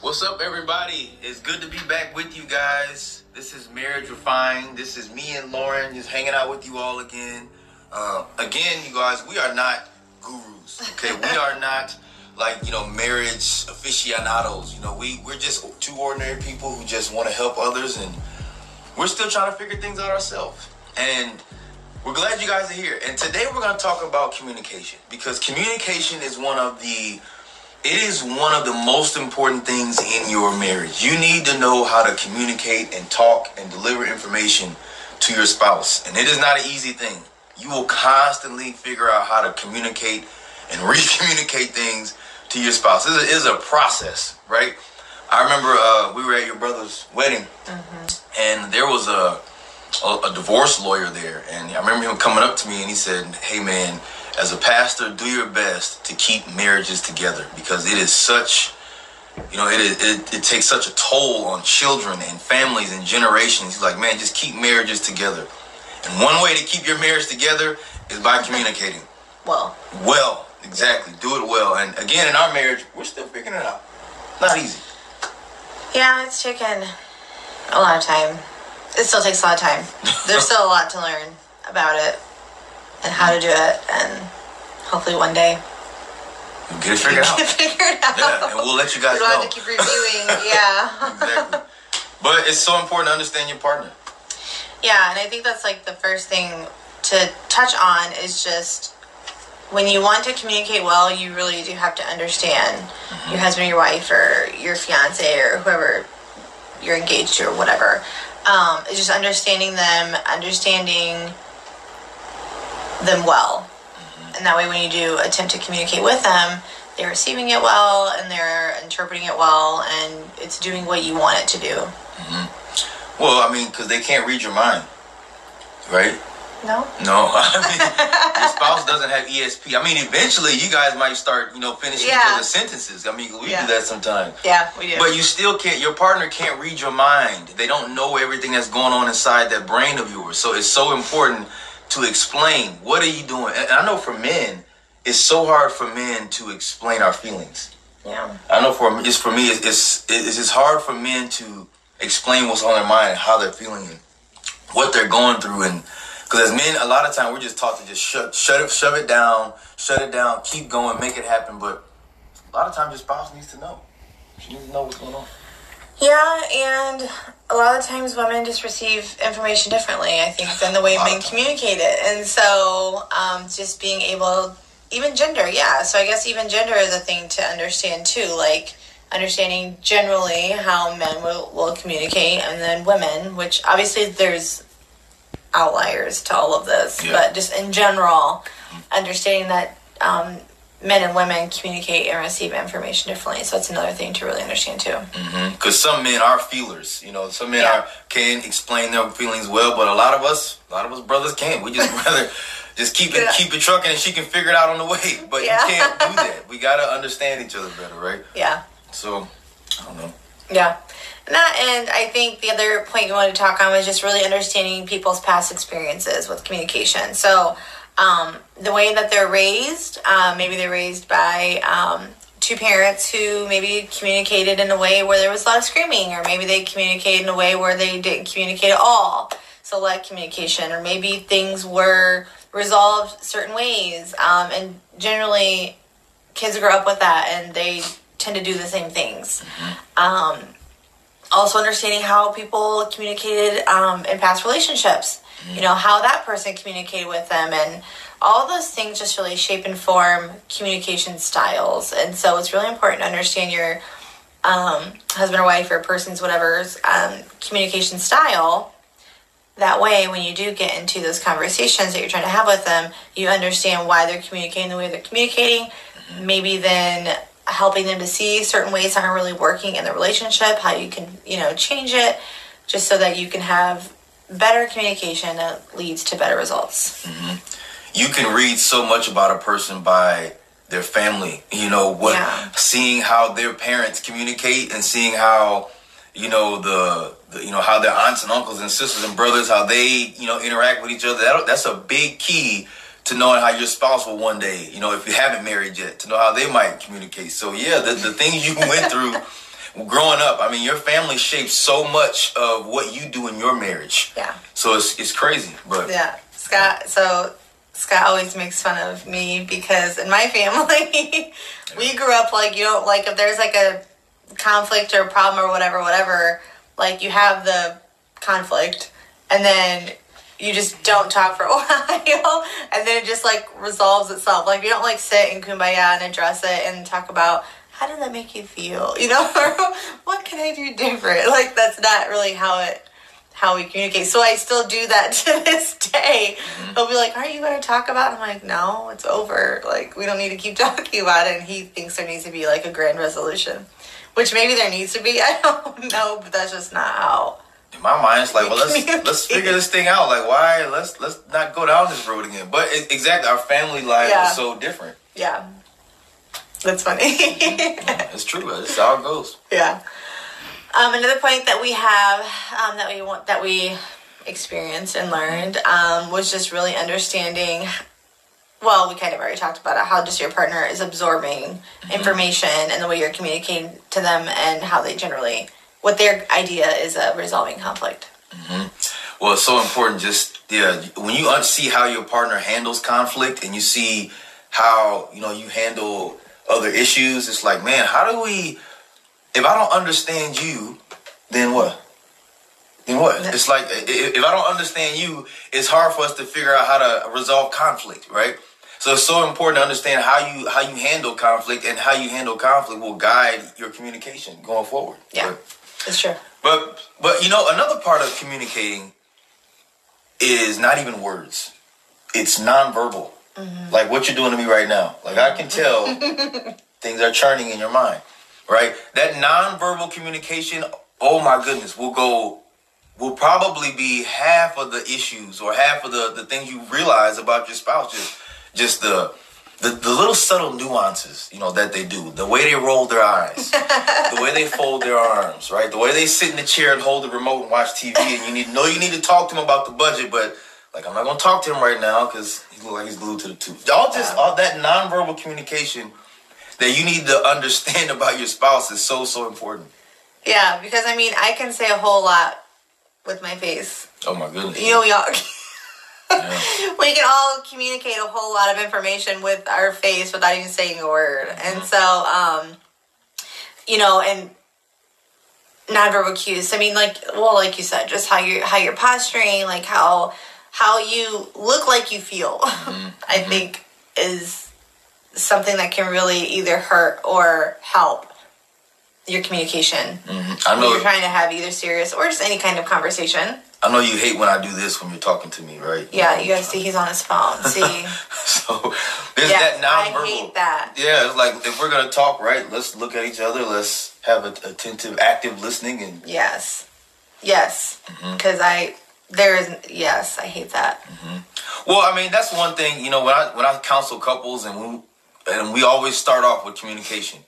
What's up, everybody? It's good to be back with you guys. This is Marriage Refined. This is me and Lauren just hanging out with you all again. Uh, again, you guys, we are not gurus, okay? we are not like, you know, marriage aficionados. You know, we, we're just two ordinary people who just want to help others and we're still trying to figure things out ourselves. And we're glad you guys are here. And today we're going to talk about communication because communication is one of the it is one of the most important things in your marriage. You need to know how to communicate and talk and deliver information to your spouse. And it is not an easy thing. You will constantly figure out how to communicate and re-communicate things to your spouse. It is a process, right? I remember uh, we were at your brother's wedding, mm-hmm. and there was a, a, a divorce lawyer there, and I remember him coming up to me and he said, "Hey, man." As a pastor, do your best to keep marriages together because it is such, you know, it, it, it takes such a toll on children and families and generations. He's like, man, just keep marriages together. And one way to keep your marriage together is by communicating. Well. Well, exactly. Do it well. And again, in our marriage, we're still figuring it out. Not easy. Yeah, it's taken a lot of time. It still takes a lot of time. There's still a lot to learn about it and how to do it, and hopefully one day we'll get it figured out. Get figured out. Yeah, and we'll let you guys we know. have to keep reviewing. yeah. exactly. But it's so important to understand your partner. Yeah, and I think that's like the first thing to touch on is just when you want to communicate well, you really do have to understand mm-hmm. your husband or your wife or your fiance or whoever you're engaged to or whatever. Um, it's just understanding them, understanding them well. And that way, when you do attempt to communicate with them, they're receiving it well and they're interpreting it well, and it's doing what you want it to do. Mm-hmm. Well, I mean, because they can't read your mind, right? No. No. I mean, your spouse doesn't have ESP. I mean, eventually you guys might start, you know, finishing yeah. each other's sentences. I mean, we yeah. do that sometimes. Yeah, we do. But you still can't, your partner can't read your mind. They don't know everything that's going on inside that brain of yours. So it's so important to explain what are you doing. And I know for men, it's so hard for men to explain our feelings. Yeah. I know for it's for me, it's it's, it's hard for men to explain what's on their mind and how they're feeling and what they're going through and because as men, a lot of time we're just taught to just shut, shut it, shove it down, shut it down, keep going, make it happen. But a lot of times your spouse needs to know. She needs to know what's going on. Yeah, and a lot of times women just receive information differently, I think, than the way men communicate it. And so um, just being able, even gender, yeah. So I guess even gender is a thing to understand too. Like understanding generally how men will, will communicate and then women, which obviously there's outliers to all of this, yeah. but just in general, understanding that um, men and women communicate and receive information differently. So that's another thing to really understand too. Because mm-hmm. some men are feelers. You know, some men yeah. are can explain their feelings well, but a lot of us, a lot of us brothers can't. We just rather just keep it keep it trucking, and she can figure it out on the way. But yeah. you can't do that. We gotta understand each other better, right? Yeah. So I don't know. Yeah. And that, and I think the other point you wanted to talk on was just really understanding people's past experiences with communication. So, um, the way that they're raised. Um, maybe they're raised by um, two parents who maybe communicated in a way where there was a lot of screaming, or maybe they communicated in a way where they didn't communicate at all. So, lack communication, or maybe things were resolved certain ways. Um, and generally, kids grow up with that and they tend to do the same things. Mm-hmm. Um, also, understanding how people communicated um, in past relationships you know how that person communicated with them and all those things just really shape and form communication styles. And so it's really important to understand your um, husband or wife or person's whatever's um, communication style that way when you do get into those conversations that you're trying to have with them you understand why they're communicating the way they're communicating. Maybe then helping them to see certain ways that aren't really working in the relationship how you can you know change it just so that you can have better communication that leads to better results. Mm-hmm. You can read so much about a person by their family. You know what, yeah. seeing how their parents communicate and seeing how you know the, the, you know how their aunts and uncles and sisters and brothers how they you know interact with each other. That, that's a big key to knowing how your spouse will one day, you know, if you haven't married yet, to know how they might communicate. So yeah, the, the things you went through growing up, I mean, your family shapes so much of what you do in your marriage. Yeah. So it's it's crazy, but Yeah, Scott. So Scott always makes fun of me because in my family, we grew up like you don't like if there's like a conflict or a problem or whatever, whatever. Like you have the conflict, and then you just don't talk for a while, and then it just like resolves itself. Like you don't like sit in kumbaya and address it and talk about how did that make you feel, you know, what can I do different. Like that's not really how it how we communicate. So I still do that to this day. Mm-hmm. He'll be like, "Aren't you going to talk about?" it? I'm like, "No, it's over. Like we don't need to keep talking about it." And he thinks there needs to be like a grand resolution, which maybe there needs to be. I don't know, but that's just not how. in my mind, it's like, well, let's let's figure this thing out. Like, why? Let's let's not go down this road again. But it, exactly, our family life Yeah. is so different. Yeah, that's funny. It's true. That's how it goes. yeah. Um, another point that we have um, that we want that we experienced and learned um, was just really understanding. Well, we kind of already talked about it. How just your partner is absorbing information and the way you're communicating to them, and how they generally what their idea is of resolving conflict. Well, it's so important. Just yeah, when you see how your partner handles conflict, and you see how you know you handle other issues, it's like, man, how do we? If I don't understand you, then what? Then what? It's like if I don't understand you, it's hard for us to figure out how to resolve conflict, right? So it's so important to understand how you how you handle conflict, and how you handle conflict will guide your communication going forward. Yeah, But- it's true. but but you know another part of communicating is not even words. It's nonverbal. Mm-hmm. Like what you're doing to me right now. Like I can tell things are churning in your mind. Right? That nonverbal communication, oh my goodness, will go will probably be half of the issues or half of the, the things you realize about your spouse. Just just the the, the little subtle nuances, you know, that they do. The way they roll their eyes the way they fold their arms, right? The way they sit in the chair and hold the remote and watch TV, and you need know you need to talk to them about the budget, but like I'm not gonna talk to him right now because he look like he's glued to the tube. All just all that nonverbal communication that you need to understand about your spouse is so so important. Yeah, because I mean, I can say a whole lot with my face. Oh my goodness. You know, we all Yeah. we can all communicate a whole lot of information with our face without even saying a word. And so, um, you know, and nonverbal cues. I mean, like, well, like you said, just how you how you're posturing, like how how you look like you feel. Mm-hmm. I mm-hmm. think is something that can really either hurt or help your communication mm-hmm. I know you're trying to have either serious or just any kind of conversation. I know you hate when I do this when you're talking to me, right? Yeah, you guys see he's on his phone. See. So there's Yeah, that I nonverbal. hate that. Yeah, it's like if we're gonna talk, right? Let's look at each other. Let's have a attentive, active listening, and Yes. Yes. Because I, there is, yes, I hate that. Mm-hmm. well, I mean that's one thing. You know, when I when I counsel couples, and we and we always start off with communication,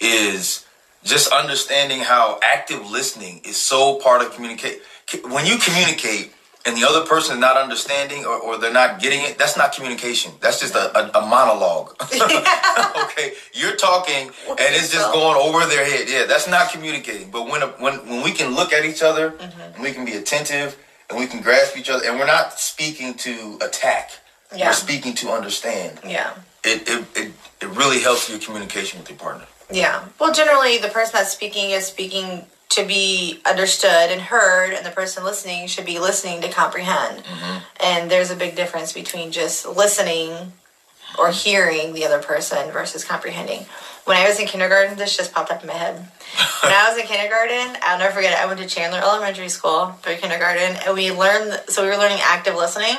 is just understanding how active listening is so part of communicate. When you communicate and the other person is not understanding or, or they're not getting it, that's not communication. That's just a, a, a monologue. okay, you're talking and it's just going over their head. Yeah, that's not communicating. But when when when we can look at each other mm-hmm. and we can be attentive and we can grasp each other and we're not speaking to attack. Yeah. We're speaking to understand. Yeah. It, it it it really helps your communication with your partner. Yeah. Well, generally, the person that's speaking is speaking to be understood and heard, and the person listening should be listening to comprehend. Mm-hmm. And there's a big difference between just listening or hearing the other person versus comprehending. When I was in kindergarten, this just popped up in my head. When I was in kindergarten, I'll never forget it. I went to Chandler Elementary School for kindergarten, and we learned. So we were learning active listening,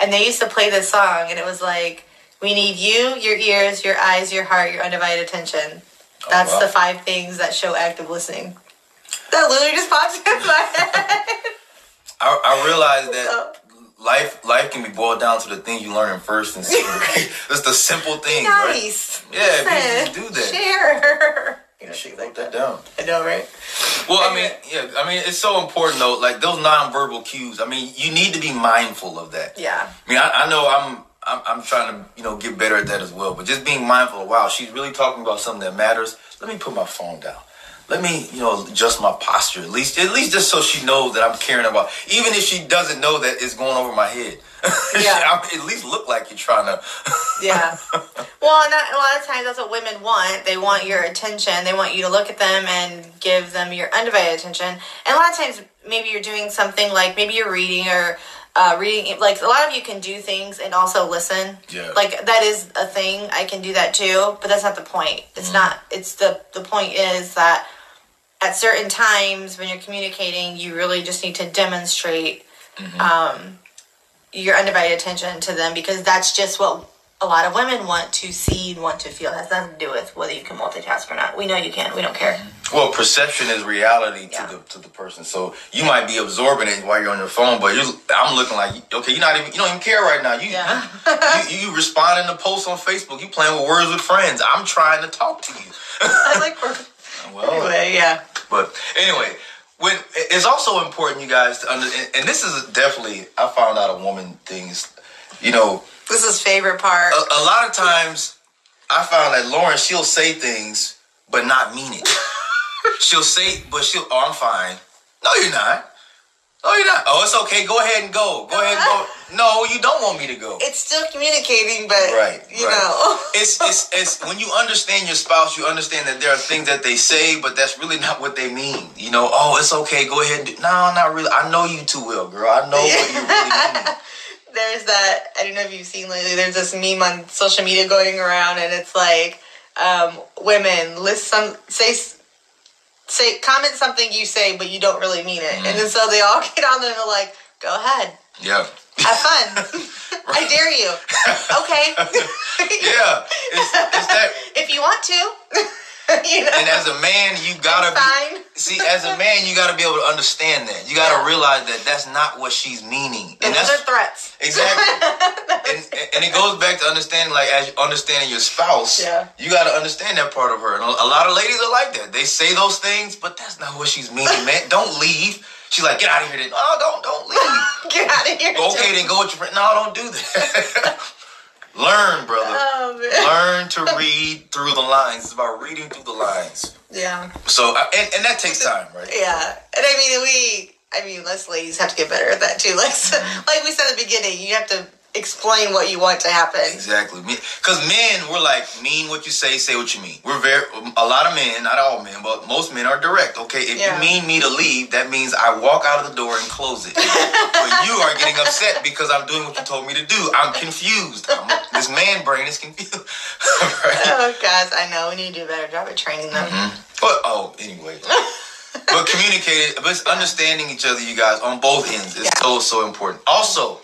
and they used to play this song, and it was like, "We need you, your ears, your eyes, your heart, your undivided attention." Oh, That's wow. the five things that show active listening. That literally just popped in my head. I, I realize that life life can be boiled down to the things you learn in first and second grade. It's the simple things, right? Yeah, if you Listen, just do that. Share. You know, like wrote that that. down. I know, right? Well, I mean, yeah, I mean, it's so important though. Like those nonverbal cues. I mean, you need to be mindful of that. Yeah. I mean, I, I know I'm, I'm I'm trying to you know get better at that as well. But just being mindful of wow, she's really talking about something that matters. Let me put my phone down. Let me, you know, adjust my posture at least, at least just so she knows that I'm caring about. Even if she doesn't know that it's going over my head, yeah, at least look like you're trying to. yeah. Well, a lot of times that's what women want. They want your attention. They want you to look at them and give them your undivided attention. And a lot of times, maybe you're doing something like maybe you're reading or uh, reading like a lot of you can do things and also listen yeah like that is a thing i can do that too but that's not the point it's mm not it's the the point is that at certain times when you're communicating you really just need to demonstrate mm-hmm. um, your undivided attention to them because that's just what a lot of women want to see and want to feel. It has nothing to do with whether you can multitask or not. We know you can. We don't care. Well, perception is reality yeah. to the to the person. So you might be absorbing it while you're on your phone, but I'm looking like okay, you're not even you don't even care right now. You yeah. you, you responding to posts on Facebook. You playing with words with friends. I'm trying to talk to you. I like. Well, anyway, yeah. But anyway, when it's also important, you guys, to under, and this is definitely I found out a woman things, you know this is favorite part. A, a lot of times, I found that Lauren she'll say things but not mean it. she'll say, but she'll. Oh, I'm fine. No, you're not. No, you're not. Oh, it's okay. Go ahead and go. Go ahead and go. No, you don't want me to go. It's still communicating, but right, you right. know, it's it's it's when you understand your spouse, you understand that there are things that they say, but that's really not what they mean. You know, oh, it's okay. Go ahead and do. No, not really. I know you too well, girl. I know what you really mean there's that I don't know if you've seen lately. There's this meme on social media going around, and it's like um, women list some say say comment something you say, but you don't really mean it, mm-hmm. and then so they all get on there and they're like, "Go ahead, yeah, have fun." I dare you. Okay. yeah. It's, it's that. If you want to. you know? And as a man, you gotta be, see. As a man, you gotta be able to understand that. You gotta yeah. realize that that's not what she's meaning. And, that's threats. Exactly. and, and it goes back to understanding, like as understanding your spouse. Yeah. You gotta understand that part of her. And a lot of ladies are like that. They say those things, but that's not what she's meaning, man. Don't leave. She's like, get out of here. Then. Oh, don't, don't leave. get out of here. Okay, then go with your friend. No, don't do that. Learn, brother. Oh, Learn to read through the lines. It's about reading through the lines. Yeah. So, uh, and, and that takes time, right? Yeah. And I mean, we, I mean, us ladies have to get better at that too. Like, mm-hmm. like we said at the beginning, you have to explain what you want to happen. Exactly. Because men, we're like, mean what you say, say what you mean. We're very, a lot of men, not all men, but most men are direct. Okay, if yeah. you mean me to leave, that means I walk out of the door and close it. but you are getting upset because I'm doing what you told me to do. I'm confused. I'm, this man brain is confused. right? Oh, guys, I know. We need to do a better job at training them. Mm-hmm. But, oh, anyway. but communicating, but understanding each other, you guys, on both ends is yeah. so, so important. Also,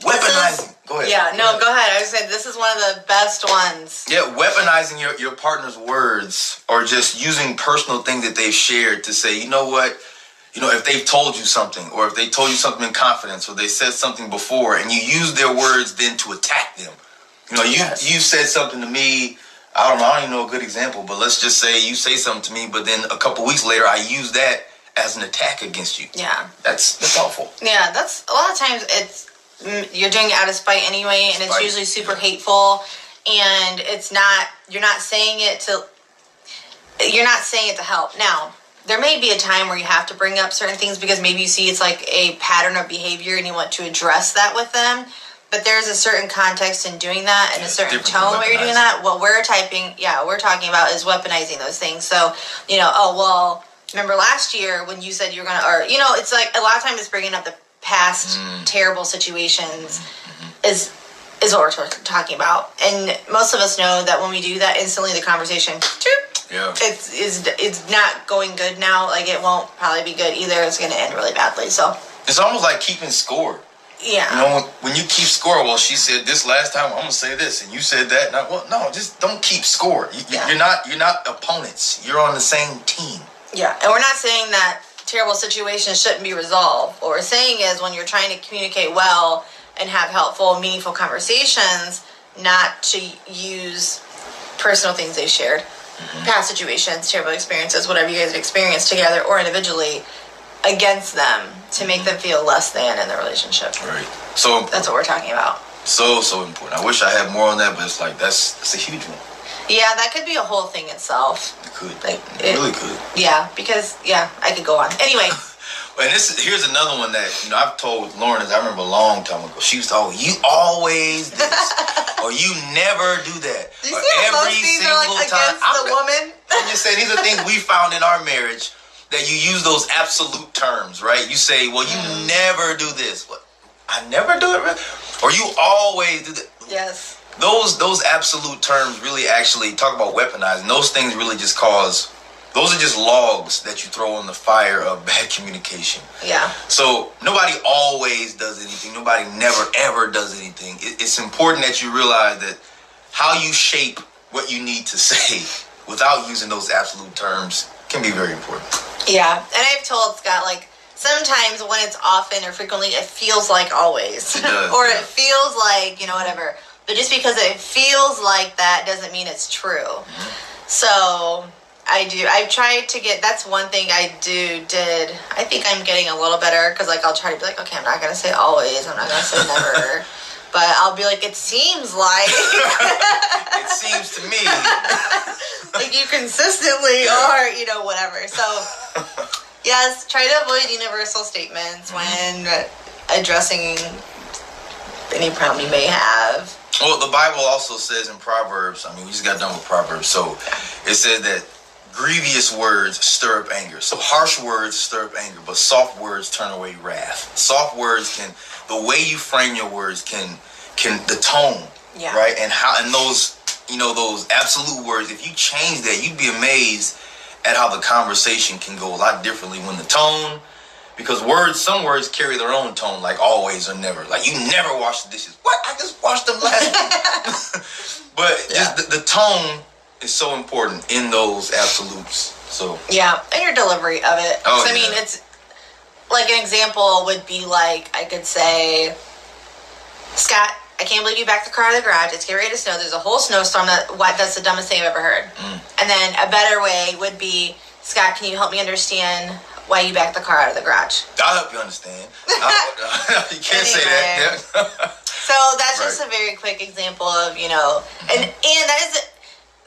Weaponizing. go ahead. Yeah, no, go ahead. I was saying this is one of the best ones. Yeah, weaponizing your, your partner's words or just using personal things that they've shared to say, you know what, you know, if they've told you something or if they told you something in confidence or they said something before and you use their words then to attack them. You know, you yes. you said something to me. I don't know. I don't even know a good example, but let's just say you say something to me, but then a couple weeks later, I use that as an attack against you. Yeah, that's that's awful. Yeah, that's a lot of times it's Mm, you're doing it out of spite anyway, and it's usually super hateful. And it's not you're not saying it to you're not saying it to help. Now, there may be a time where you have to bring up certain things because maybe you see it's like a pattern of behavior and you want to address that with them. But there's a certain context in doing that and yeah, a certain tone where you're doing that. What we're typing, yeah, we're talking about is weaponizing those things. So, you know, oh, well, remember last year when you said you're going to, or, you know, it's like a lot of times it's bringing up the past mm. terrible situations mm-hmm. is is what we're t- talking about. And most of us know that when we do that, instantly the conversation, yeah, it's is it's not going good now. Like it won't probably be good either. It's going to end really badly. So it's almost like keeping score. Yeah. You know, when, you keep score, well, she said this last time. I'm gonna say this, and you said that. Now, well, no, just don't keep score. You, yeah. You're not. You're not opponents. You're on the same team. Yeah, and we're not saying that terrible situations shouldn't be resolved. What we're saying is when you're trying to communicate well and have helpful, meaningful conversations, not to use personal things they shared, mm-hmm. past situations, terrible experiences, whatever you guys have experienced together or individually, against them to make them feel less than in the relationship. Right. So that's what we're talking about. So so important. I wish I had more on that, but it's like that's that's a huge one. Yeah, that could be a whole thing itself. It could. Like, it, it- really could. Yeah, because yeah, I could go on. Anyway, And this is, here's another one that you know I've told Lauren. I remember a long time ago. She was to, oh, you always this, or you never do that. do you or see how most are like against I'm, the woman? I'm just saying these are things we found in our marriage that you use those absolute terms, right? You say, well, you Mm. never do this. What? I never do it, really? or you always do that. Yes. Those those absolute terms really actually talk about weaponizing. Those things really just cause. Those are just logs that you throw on the fire of bad communication. Yeah. So nobody always does anything. Nobody never ever does anything. It, it's important that you realize that how you shape what you need to say without using those absolute terms can be very important. Yeah, and I've told Scott like sometimes when it's often or frequently, it feels like always, It does, or yeah. it feels like you know whatever. But just because it feels like that doesn't mean it's true. Mm-hmm. So I do. I've tried to get. That's one thing I do. Did I think I'm getting a little better because like I'll try to be like, okay, I'm not gonna say always. I'm not gonna say never. But I'll be like, it seems like It seems to me. like you consistently Yeah. are, you know, whatever. So, yes, try to avoid universal statements when addressing any problem you may have. Well, the Bible also says in Proverbs, I mean, we just got done with Proverbs, so it says that grievous words stir up anger. So harsh words stir up anger, but soft words turn away wrath. Soft words can, the way you frame your words can, can, the tone, Yeah. right? And how, and those, you know, those absolute words, if you change that, you'd be amazed at how the conversation can go a lot differently when the tone, because words, some words carry their own tone, like always or never. Like you never wash the dishes. What? I just washed them last but just the, the tone is so important in those absolutes. So Yeah, and your delivery of it. Oh, 'Cause, I mean, it's like an example would be like I could say, Scott, I can't believe you backed the car out of the garage. It's getting ready to snow. There's a whole snowstorm. That what? That's the dumbest thing I've ever heard. Mm. And then a better way would be, Scott, can you help me understand why you backed the car out of the garage? I'll help you understand. You can't say that. So that's just a very quick example of you know, and and that is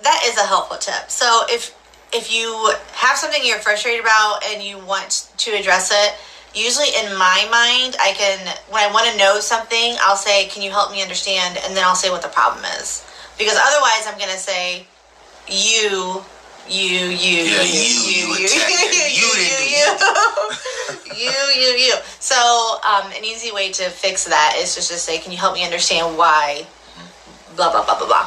that is a helpful tip. So if if you have something you're frustrated about and you want to address it, usually in my mind, I can when I want to know something, I'll say, "Can you help me understand?" and then I'll say what the problem is, because otherwise, I'm gonna say, "You." You, you, Yeah, you, you, you you, you, you, You you, you, you. So, um, an easy way to fix that is just to say, "Can you help me understand why?" Blah blah blah blah blah.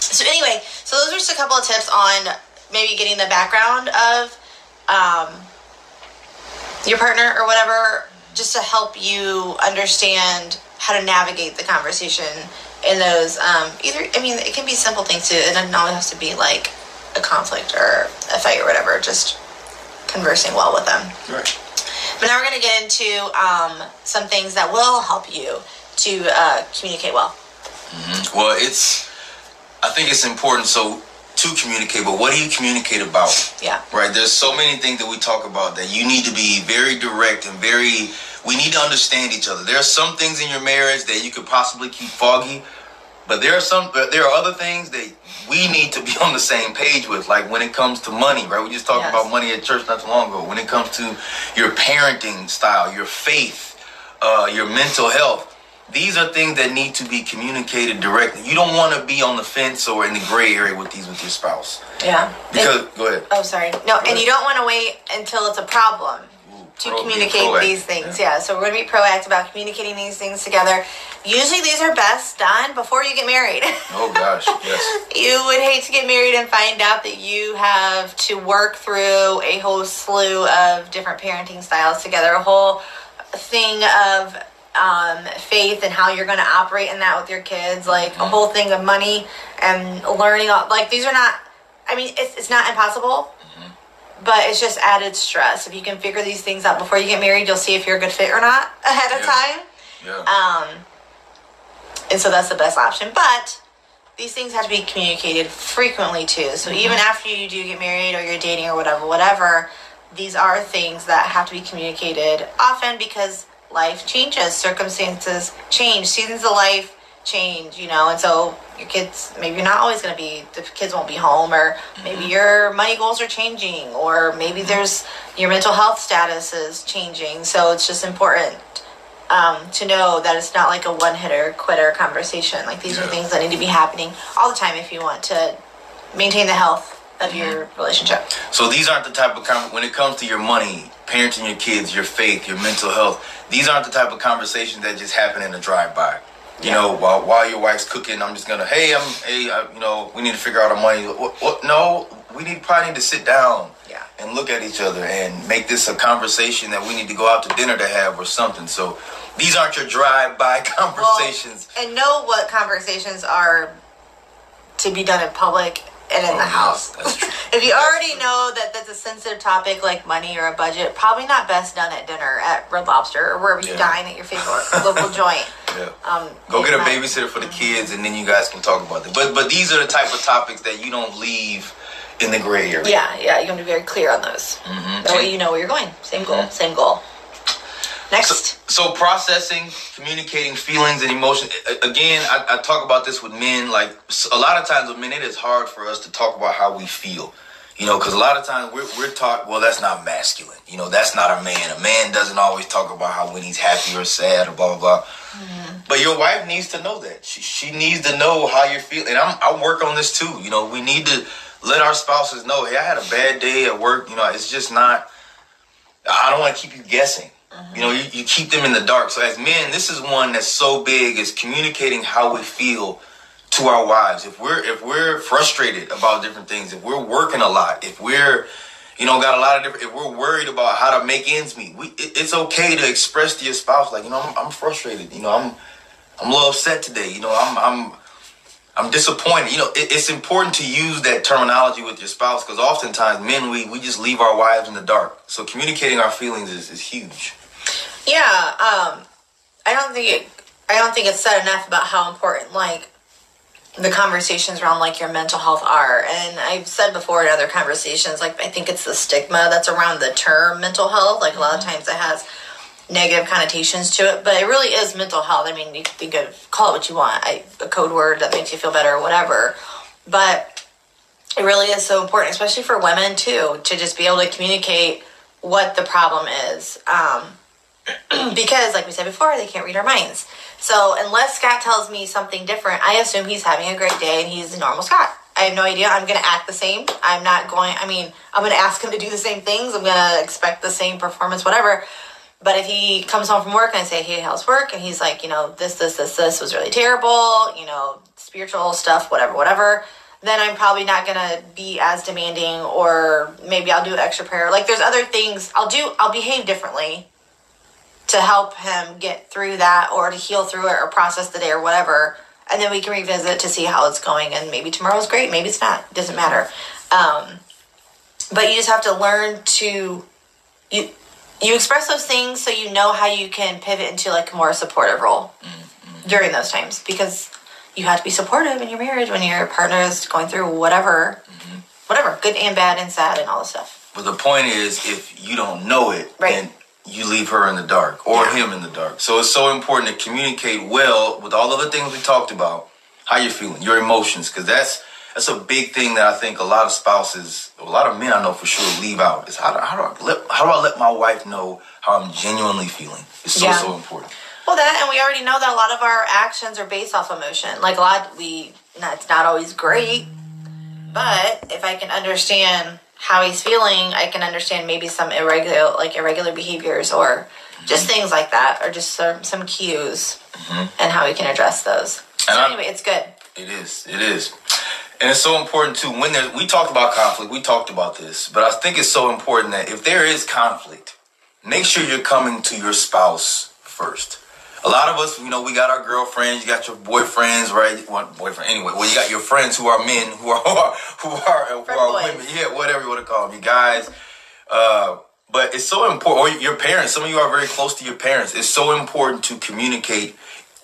So anyway, so those are just a couple of tips on maybe getting the background of um, your partner or whatever, just to help you understand how to navigate the conversation in those. Um, either, I mean, it can be simple things too. It doesn't always have to be like a conflict or a fight or whatever. Just conversing well with them. right. But now we're going to get into um, some things that will help you to uh, communicate well. Well, it's. I think it's important. So to communicate, but what do you communicate about? Yeah. Right. There's so many things that we talk about that you need to be very direct and very. We need to understand each other. There are some things in your marriage that you could possibly keep foggy, but there are some. But there are other things that we need to be on the same page with. Like when it comes to money, right? We just talked Yes. about money at church not too long ago. When it comes to your parenting style, your faith, uh, your mental health. These are things that need to be communicated directly. You don't want to be on the fence or in the gray area with these with your spouse. Yeah. Because go ahead. Oh, sorry. No, and you don't want to wait until it's a problem to Pro- communicate these things. Yeah. So we're going to be proactive about communicating these things together. Usually these are best done before you get married. Oh gosh, yes. you would hate to get married and find out that you have to work through a whole slew of different parenting styles together, a whole thing of um, faith and how you're going to operate in that with your kids, like a whole thing of money and learning. All, like these are not. I mean, it's it's not impossible, but it's just added stress. If you can figure these things out before you get married, you'll see if you're a good fit or not ahead of Yeah. time. Yeah. Um, and so that's the best option. But these things have to be communicated frequently too. So even after you do get married or you're dating or whatever, whatever, these are things that have to be communicated often because life changes, circumstances change, seasons of life change, you know, and so your kids maybe you're not always going to be the kids won't be home, or maybe mm-hmm. your money goals are changing, or maybe mm-hmm. there's your mental health status is changing. So it's just important um, to know that it's not like a one hitter quitter conversation. Like these are things that need to be happening all the time if you want to maintain the health of mm-hmm. your relationship. So these aren't the type of con- when it comes to your money, parenting your kids, your faith, your mental health. These aren't the type of conversations that just happen in a drive by. You Yeah. know, while while your wife's cooking, I'm just gonna, hey, I'm, hey, uh, you know, we need to figure out our money. What, what? No, we need probably need to sit down Yeah. and look at each other and make this a conversation that we need to go out to dinner to have or something. So these aren't your drive by conversations. Well, and know what conversations are to be done in public and in Oh, the house. if you already know that that's a sensitive topic like money or a budget, probably not best done at dinner at Red Lobster or wherever you Yeah. dine at your favorite local joint. yeah. Um, Go get a babysitter for the kids, and then you guys can talk about it. But but these are the type of topics that you don't leave in the gray area. Yeah, yeah, you have to be very clear on those. Mhm. That way you know where you're going. Same goal, Mhm. same goal. Next. So, so processing, communicating feelings and emotion. Again, I, I talk about this with men. Like a lot of times with men, it is hard for us to talk about how we feel. You know, because a lot of times we're, we're taught, well, that's not masculine. You know, that's not a man. A man doesn't always talk about how when he's happy or sad or blah, blah, blah. Mm-hmm. But your wife needs to know that. She, she needs to know how you're feeling. And I'm, I work on this too. You know, we need to let our spouses know, hey, I had a bad day at work. You know, it's just not, I don't want to keep you guessing. You know, you, you keep them in the dark. So as men, this is one that's so big is communicating how we feel to our wives. If we're if we're frustrated about different things, if we're working a lot, if we're you know got a lot of different, if we're worried about how to make ends meet, we it, it's okay to express to your spouse like you know I'm, I'm frustrated. You know I'm I'm a little upset today. You know I'm I'm I'm disappointed. You know it, it's important to use that terminology with your spouse because oftentimes men we we just leave our wives in the dark. So communicating our feelings is, is huge. Yeah, um, I don't think it, I don't think it's said enough about how important like the conversations around like your mental health are. And I've said before in other conversations, like I think it's the stigma that's around the term mental health. Like a lot of times it has negative connotations to it, but it really is mental health. I mean, you can think of call it what you want, I, a code word that makes you feel better or whatever. But it really is so important, especially for women too, to just be able to communicate what the problem is. Um, because, like we said before, they can't read our minds. So, unless Scott tells me something different, I assume he's having a great day and he's a normal Scott. I have no idea. I'm going to act the same. I'm not going, I mean, I'm going to ask him to do the same things. I'm going to expect the same performance, whatever. But if he comes home from work and I say, hey, how's work? And he's like, you know, this, this, this, this was really terrible, you know, spiritual stuff, whatever, whatever, then I'm probably not going to be as demanding or maybe I'll do extra prayer. Like there's other things I'll do, I'll behave differently to help him get through that or to heal through it or process the day or whatever. And then we can revisit to see how it's going. And maybe tomorrow's great, maybe it's not. It doesn't matter. Um, but you just have to learn to you you express those things so you know how you can pivot into like a more supportive role during those times because you have to be supportive in your marriage when your partner is going through whatever whatever good and bad and sad and all this stuff But the point is, if you don't know it, Right. then you leave her in the dark or Yeah. him in the dark. So it's so important to communicate well with all of the things we talked about. How you're feeling, your emotions, because that's that's a big thing that I think a lot of spouses, a lot of men I know for sure leave out. Is how do, how do I let how do I let my wife know how I'm genuinely feeling? It's so Yeah. so important. well that and we already know that a lot of our actions are based off emotion like a lot we not, it's not always great but if i can understand how he's feeling i can understand maybe some irregular like irregular behaviors or just things like that or just some, some cues mm-hmm. and how we can address those so And I- anyway it's good It is. It is. And it's so important too. When there, we talked about conflict, we talked about this, but I think it's so important that if there is conflict, make sure you're coming to your spouse first. A lot of us, you know, we got our girlfriends, you got your boyfriends, right? Well, boyfriend anyway. Well, you got your friends who are men, who are who are who Friend are boys. women, yeah, whatever you want to call them, you guys. Uh, but it's so important. Or your parents. Some of you are very close to your parents. It's so important to communicate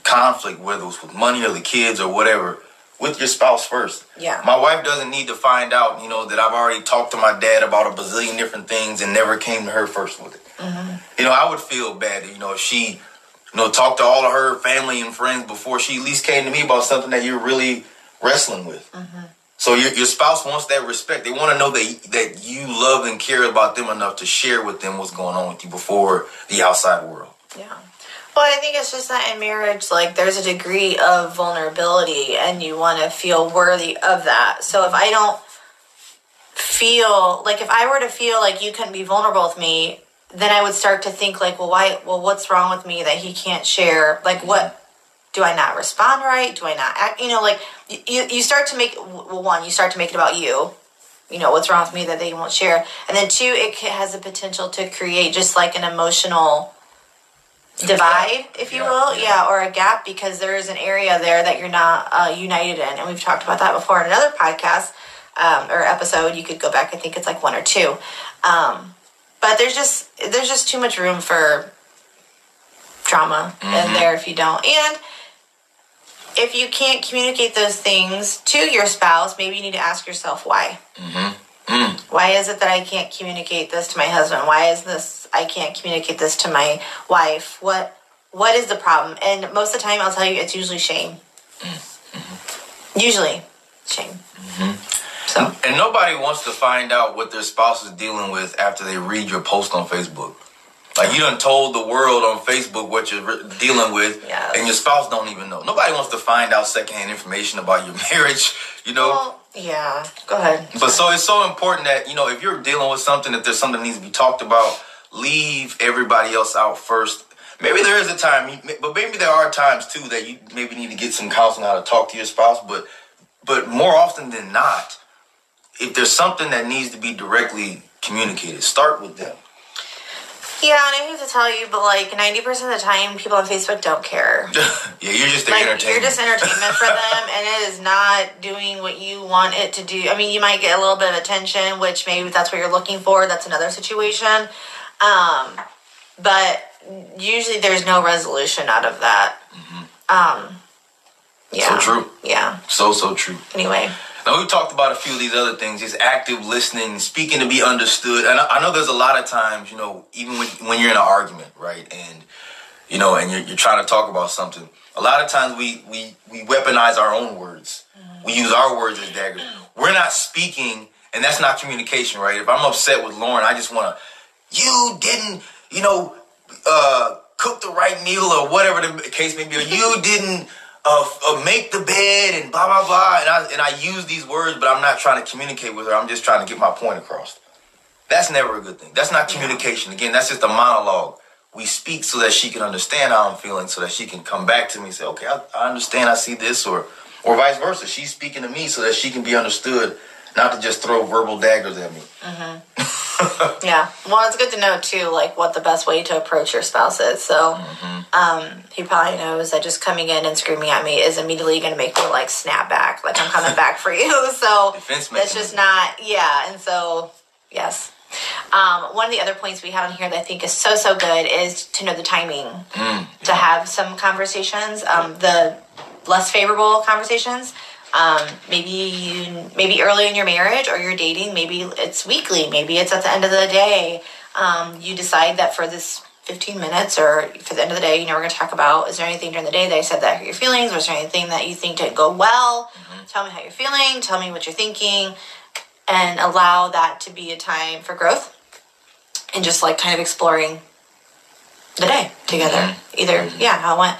conflict, whether it's with money or the kids or whatever, with your spouse first. Yeah. My wife doesn't need to find out, you know, that I've already talked to my dad about a bazillion different things and never came to her first with it. You know, I would feel bad, you know, if she you know, talk to all of her family and friends before she at least came to me about something that you're really wrestling with. Mm-hmm. So your, your spouse wants that respect. They want to know that that you love and care about them enough to share with them what's going on with you before the outside world. Yeah. Well, I think it's just that in marriage, like, there's a degree of vulnerability, and you want to feel worthy of that. So if I don't feel like if I were to feel like you couldn't be vulnerable with me, then I would start to think like, well, why? Well, what's wrong with me that he can't share? Like, what? Do I not respond right? Do I not act? You know, like you you start to make well, one, you start to make it about you. You know, what's wrong with me that they won't share, and then two, it has the potential to create just like an emotional divide, if you Yeah, will, yeah. yeah. or a gap because there is an area there that you're not uh, united in, and we've talked about that before in another podcast um, or episode. You could go back. I think it's like one or two. Um, but there's just there's just too much room for drama in mm-hmm. there if you don't. And if you can't communicate those things to your spouse, maybe you need to ask yourself why. Mm-hmm. Mm. Why is it that I can't communicate this to my husband? Why is this I can't communicate this to my wife? What what is the problem? And most of the time, I'll tell you, it's usually shame. Mm. Mm-hmm. Usually, shame. So And nobody wants to find out what their spouse is dealing with after they read your post on Facebook. Like you done told the world on Facebook what you're re- dealing with, Yes. and your spouse don't even know. Nobody wants to find out secondhand information about your marriage, you know. well, yeah. Go ahead. But so it's so important that you know if you're dealing with something, if there's something that needs to be talked about, leave everybody else out first. Maybe there is a time, but maybe there are times too that you maybe need to get some counseling how to talk to your spouse. But but more often than not, if there's something that needs to be directly communicated, start with them. Yeah, and I hate to tell you, but like ninety percent of the time, people on Facebook don't care. yeah, you're just the like entertainment. you're just entertainment for them, and it is not doing what you want it to do. I mean, you might get a little bit of attention, which maybe that's what you're looking for. That's another situation. Um, but usually, there's no resolution out of that. Um, yeah. So true. Yeah. so so true. Anyway. Now we've talked about a few of these other things, just active listening, speaking to be understood. And I, I know there's a lot of times, you know, even when, when you're in an argument, right, and you know, and you're, you're trying to talk about something. A lot of times we we we weaponize our own words. We use our words as daggers. We're not speaking, and that's not communication, right? If I'm upset with Lauren, I just want to, you didn't, you know, uh, cook the right meal or whatever the case may be, or you didn't uh, uh, make the bed and blah blah blah. And I and I use these words, but I'm not trying to communicate with her. I'm just trying to get my point across. That's never a good thing. That's not communication. Again, that's just a monologue. We speak so that she can understand how I'm feeling, so that she can come back to me and say, "Okay, I, I understand. I see this," or or vice versa. She's speaking to me so that she can be understood, not to just throw verbal daggers at me. Yeah. Well, it's good to know too, like what the best way to approach your spouse is. So, um, he probably knows that just coming in and screaming at me is immediately going to make me like snap back, like I'm coming back for you. So that's just not, yeah. And so, yes. Um, one of the other points we have on here that I think is so so good is to know the timing to have some conversations. Um, the less favorable conversations. Um, maybe you maybe early in your marriage or you're dating. Maybe it's weekly. Maybe it's at the end of the day. Um, you decide that for this 15 minutes or for the end of the day, you know, we're going to talk about is there anything during the day that I said that hurt your feelings? Or is there anything that you think didn't go well? Tell me how you're feeling. Tell me what you're thinking, and allow that to be a time for growth and just like kind of exploring the day together. Either, yeah, how it went.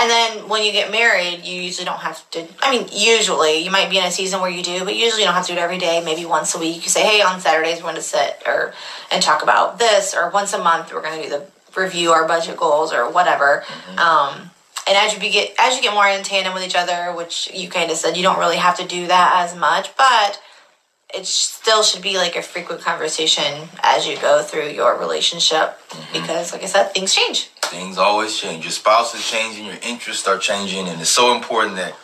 And then when you get married, you usually don't have to. I mean, usually you might be in a season where you do, but usually you don't have to do it every day. Maybe once a week, you say, "Hey, on Saturdays we're going to sit or and talk about this," or once a month we're going to do the review our budget goals or whatever. Um, and as you get as you get more in tandem with each other, which you kind of said, you don't really have to do that as much, but it still should be like a frequent conversation as you go through your relationship mm-hmm. because, like I said, things change. Things always change. Your spouse is changing, your interests are changing, and it's so important that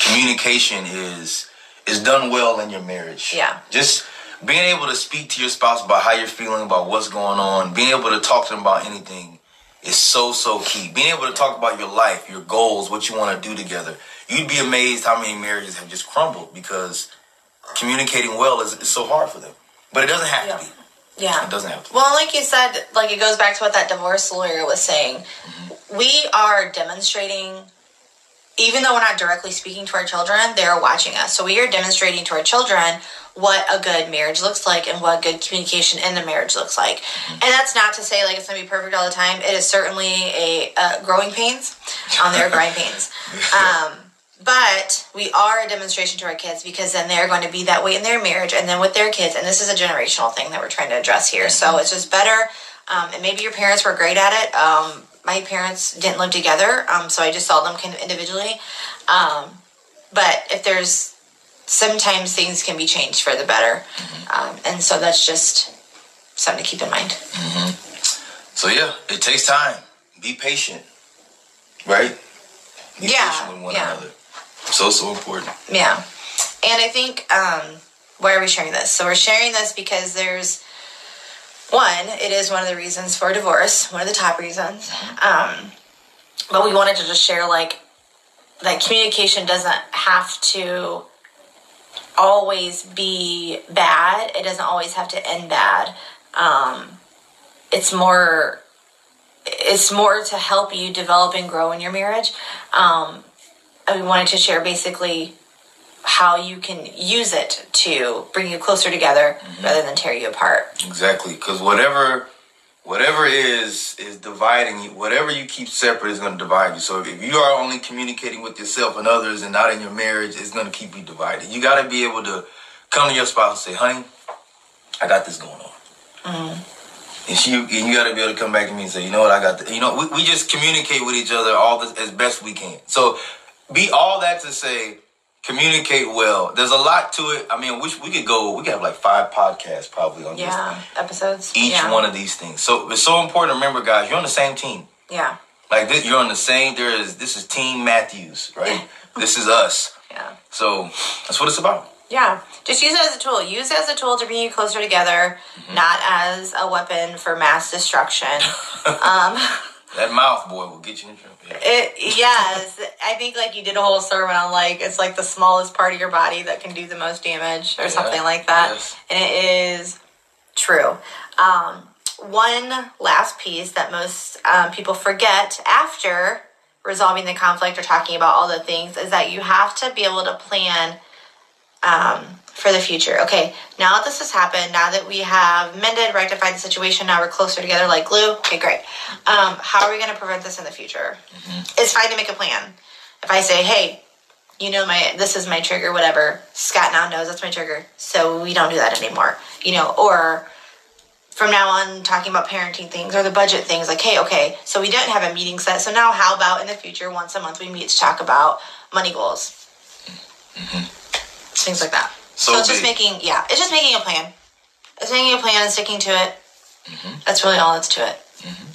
communication is is done well in your marriage. Yeah. Just being able to speak to your spouse about how you're feeling, about what's going on, being able to talk to them about anything is so so key. Being able to talk about your life, your goals, what you want to do together. You'd be amazed how many marriages have just crumbled because communicating well is, is so hard for them. But it doesn't have Yeah. to be. Yeah. It doesn't have to. be. Well, like you said, like it goes back to what that divorce lawyer was saying. we are demonstrating even though we're not directly speaking to our children, they're watching us. So we are demonstrating to our children what a good marriage looks like and what good communication in the marriage looks like. And that's not to say like it's going to be perfect all the time. It is certainly a uh, growing pains. on there are growing pains. Um, but we are a demonstration to our kids because then they're going to be that way in their marriage and then with their kids. And this is a generational thing that we're trying to address here. So it's just better. Um, and maybe your parents were great at it. Um, my parents didn't live together, um, so I just saw them kind of individually. Um, but if there's sometimes things can be changed for the better, um, and so that's just something to keep in mind. So yeah, it takes time. Be patient, right? Be Yeah, patient with one yeah. another. So so important. Yeah. And I think, um, why are we sharing this? So we're sharing this because there's one, it is one of the reasons for divorce, one of the top reasons. Um, but we wanted to just share like that communication doesn't have to always be bad. It doesn't always have to end bad. Um, it's more it's more to help you develop and grow in your marriage. Um, we wanted to share basically how you can use it to bring you closer together mm-hmm. rather than tear you apart. Exactly, because whatever whatever is is dividing you, whatever you keep separate is going to divide you. So if you are only communicating with yourself and others and not in your marriage, it's going to keep you divided. You got to be able to come to your spouse and say, "Honey, I got this going on." Mm-hmm. And she, and you got to be able to come back to me and say, "You know what? I got the, You know, we, we just communicate with each other all this as best we can. So be all that to say. Communicate well. There's a lot to it. I mean, we, we could go. We could have like five podcasts probably on Yeah, episodes. each yeah. one of these things. So it's so important to remember, guys. You're on the same team. Yeah, Like this, you're on the same. There is this is Team Matthews, right? this is us. yeah. So that's what it's about. Yeah, just use it as a tool. Use it as a tool to bring you closer together, not as a weapon for mass destruction. um, That mouth boy will get you in trouble. Yeah. it, yes, I think like you did a whole sermon on like it's like the smallest part of your body that can do the most damage or something like that, yes. and it is true. Um, one last piece that most um, people forget after resolving the conflict or talking about all the things is that you have to be able to plan um, for the future. Okay, now that this has happened, now that we have mended, rectified the situation, now we're closer together like glue. Okay, great. Um, how are we going to prevent this in the future? It's fine to make a plan. If I say, hey, you know my this is my trigger, whatever. Scott now knows that's my trigger, so we don't do that anymore. You know, or from now on talking about parenting things or the budget things like hey okay so we didn't have a meeting set so now how about in the future once a month we meet to talk about money goals things like that so, So it's just making yeah it's just making a plan it's making a plan and sticking to it mm-hmm. that's really all that's to it mm-hmm.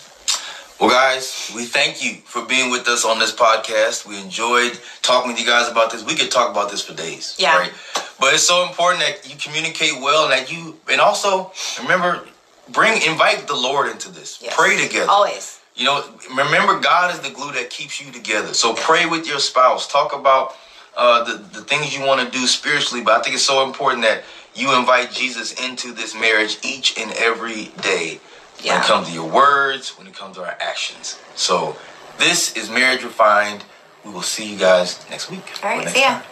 Well, guys, we thank you for being with us on this podcast. We enjoyed talking with you guys about this. We could talk about this for days. Yeah. Right? But it's so important that you communicate well and that you, and also remember, bring, invite the Lord into this. Yes. Pray together. always You know, remember, God is the glue that keeps you together. So pray with your spouse. Talk about uh, the, the things you want to do spiritually. But I think it's so important that you invite Jesus into this marriage each and every day. When Yeah. it comes to your words, when it comes to our actions. So this is Marriage Refined. We will see you guys next week. all right see ya time.